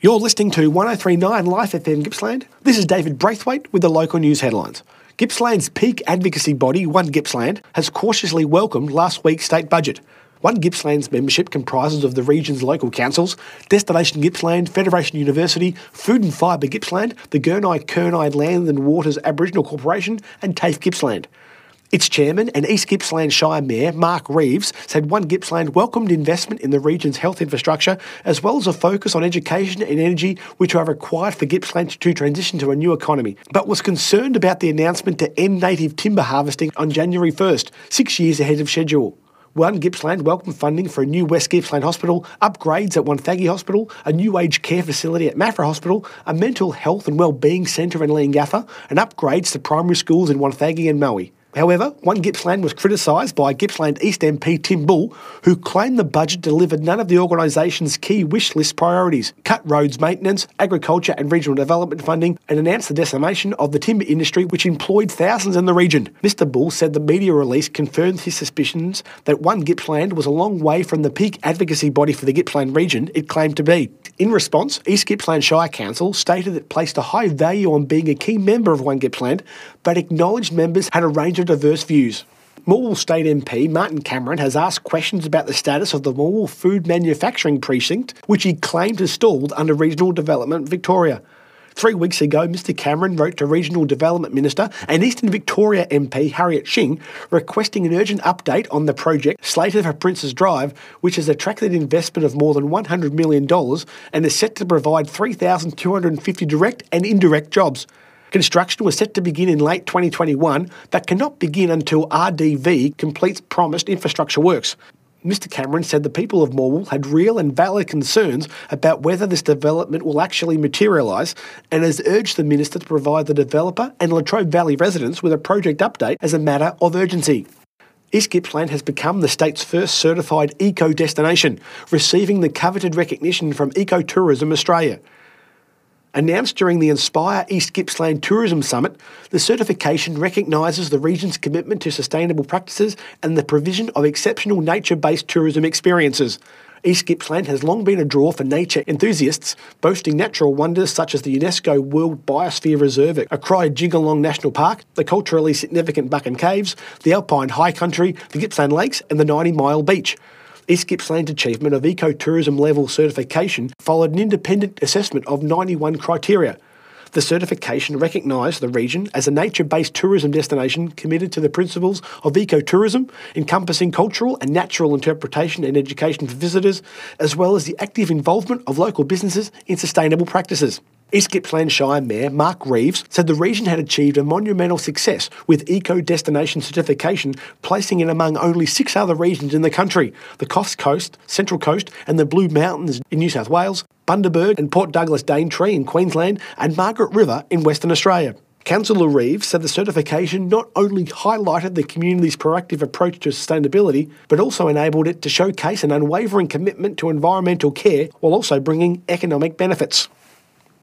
You're listening to 1039 Life FM Gippsland. This is David Braithwaite with the local news headlines. Gippsland's peak advocacy body, One Gippsland, has cautiously welcomed last week's state budget. One Gippsland's membership comprises of the region's local councils, Destination Gippsland, Federation University, Food and Fibre Gippsland, the Gunaikurnai Land and Waters Aboriginal Corporation, and TAFE Gippsland. Its chairman and East Gippsland Shire Mayor Mark Reeves said One Gippsland welcomed investment in the region's health infrastructure as well as a focus on education and energy which are required for Gippsland to transition to a new economy, but was concerned about the announcement to end native timber harvesting on January 1st, six years ahead of schedule. One Gippsland welcomed funding for a new West Gippsland Hospital, upgrades at Wonthaggi Hospital, a new aged care facility at Maffra Hospital, a mental health and wellbeing centre in Leongatha, and upgrades to primary schools in Wonthaggi and Moe. However, one Gippsland was criticised by Gippsland East MP Tim Bull, who claimed the budget delivered none of the organisation's key wish list priorities cut roads maintenance, agriculture and regional development funding, and announced the decimation of the timber industry, which employed thousands in the region. Mr. Bull said the media release confirmed his suspicions that one Gippsland was a long way from the peak advocacy body for the Gippsland region it claimed to be. In response, East Gippsland Shire Council stated it placed a high value on being a key member of One Gippsland, but acknowledged members had a range diverse views. Morwell State MP Martin Cameron has asked questions about the status of the Morwell Food Manufacturing Precinct, which he claimed has stalled under Regional Development Victoria. Three weeks ago, Mr Cameron wrote to Regional Development Minister and Eastern Victoria MP Harriet Shing requesting an urgent update on the project slated for Princes Drive, which has attracted investment of more than $100 million and is set to provide 3,250 direct and indirect jobs. Construction was set to begin in late 2021, but cannot begin until RDV completes promised infrastructure works. Mr Cameron said the people of Morwell had real and valid concerns about whether this development will actually materialise and has urged the minister to provide the developer and Latrobe Valley residents with a project update as a matter of urgency. East Gippsland has become the state's first certified eco destination, receiving the coveted recognition from Ecotourism Australia. Announced during the Inspire East Gippsland Tourism Summit, the certification recognises the region's commitment to sustainable practices and the provision of exceptional nature based tourism experiences. East Gippsland has long been a draw for nature enthusiasts, boasting natural wonders such as the UNESCO World Biosphere Reserve at Croajingolong National Park, the culturally significant Buchan Caves, the Alpine High Country, the Gippsland Lakes, and the 90 Mile Beach. East Gippsland's achievement of ecotourism level certification followed an independent assessment of 91 criteria. The certification recognised the region as a nature based tourism destination committed to the principles of ecotourism, encompassing cultural and natural interpretation and education for visitors, as well as the active involvement of local businesses in sustainable practices. East Gippsland Shire Mayor Mark Reeves said the region had achieved a monumental success with Eco Destination certification, placing it among only six other regions in the country the Coffs Coast, Central Coast, and the Blue Mountains in New South Wales, Bundaberg and Port Douglas Daintree in Queensland, and Margaret River in Western Australia. Councillor Reeves said the certification not only highlighted the community's proactive approach to sustainability, but also enabled it to showcase an unwavering commitment to environmental care while also bringing economic benefits.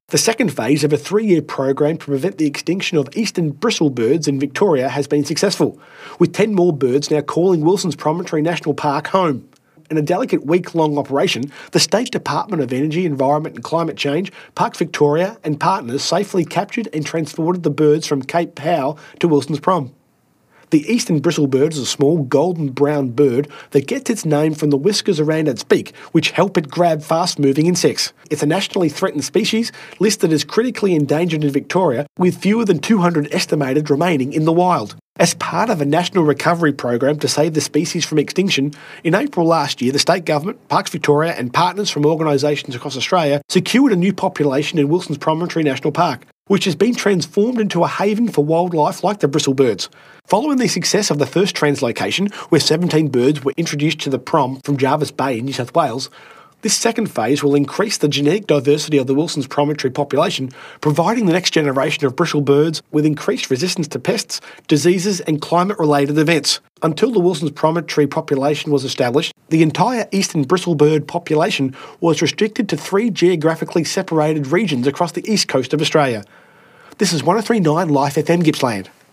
The second phase of a three year program to prevent the extinction of eastern bristlebirds in Victoria has been successful, with 10 more birds now calling Wilson's Promontory National Park home. In a delicate week long operation, the State Department of Energy, Environment and Climate Change, Parks Victoria, and partners safely captured and transported the birds from Cape Powell to Wilson's Prom. The eastern bristlebird is a small golden brown bird that gets its name from the whiskers around its beak, which help it grab fast moving insects. It's a nationally threatened species, listed as critically endangered in Victoria, with fewer than 200 estimated remaining in the wild. As part of a national recovery program to save the species from extinction, in April last year, the state government, Parks Victoria, and partners from organisations across Australia secured a new population in Wilson's Promontory National Park which has been transformed into a haven for wildlife like the bristlebirds. Following the success of the first translocation, where 17 birds were introduced to the prom from Jervis Bay in New South Wales, this second phase will increase the genetic diversity of the Wilson's promontory population, providing the next generation of bristlebirds with increased resistance to pests, diseases, and climate related events. Until the Wilson's promontory population was established, the entire eastern bristlebird population was restricted to three geographically separated regions across the east coast of Australia. This is 1039 Life FM Gippsland.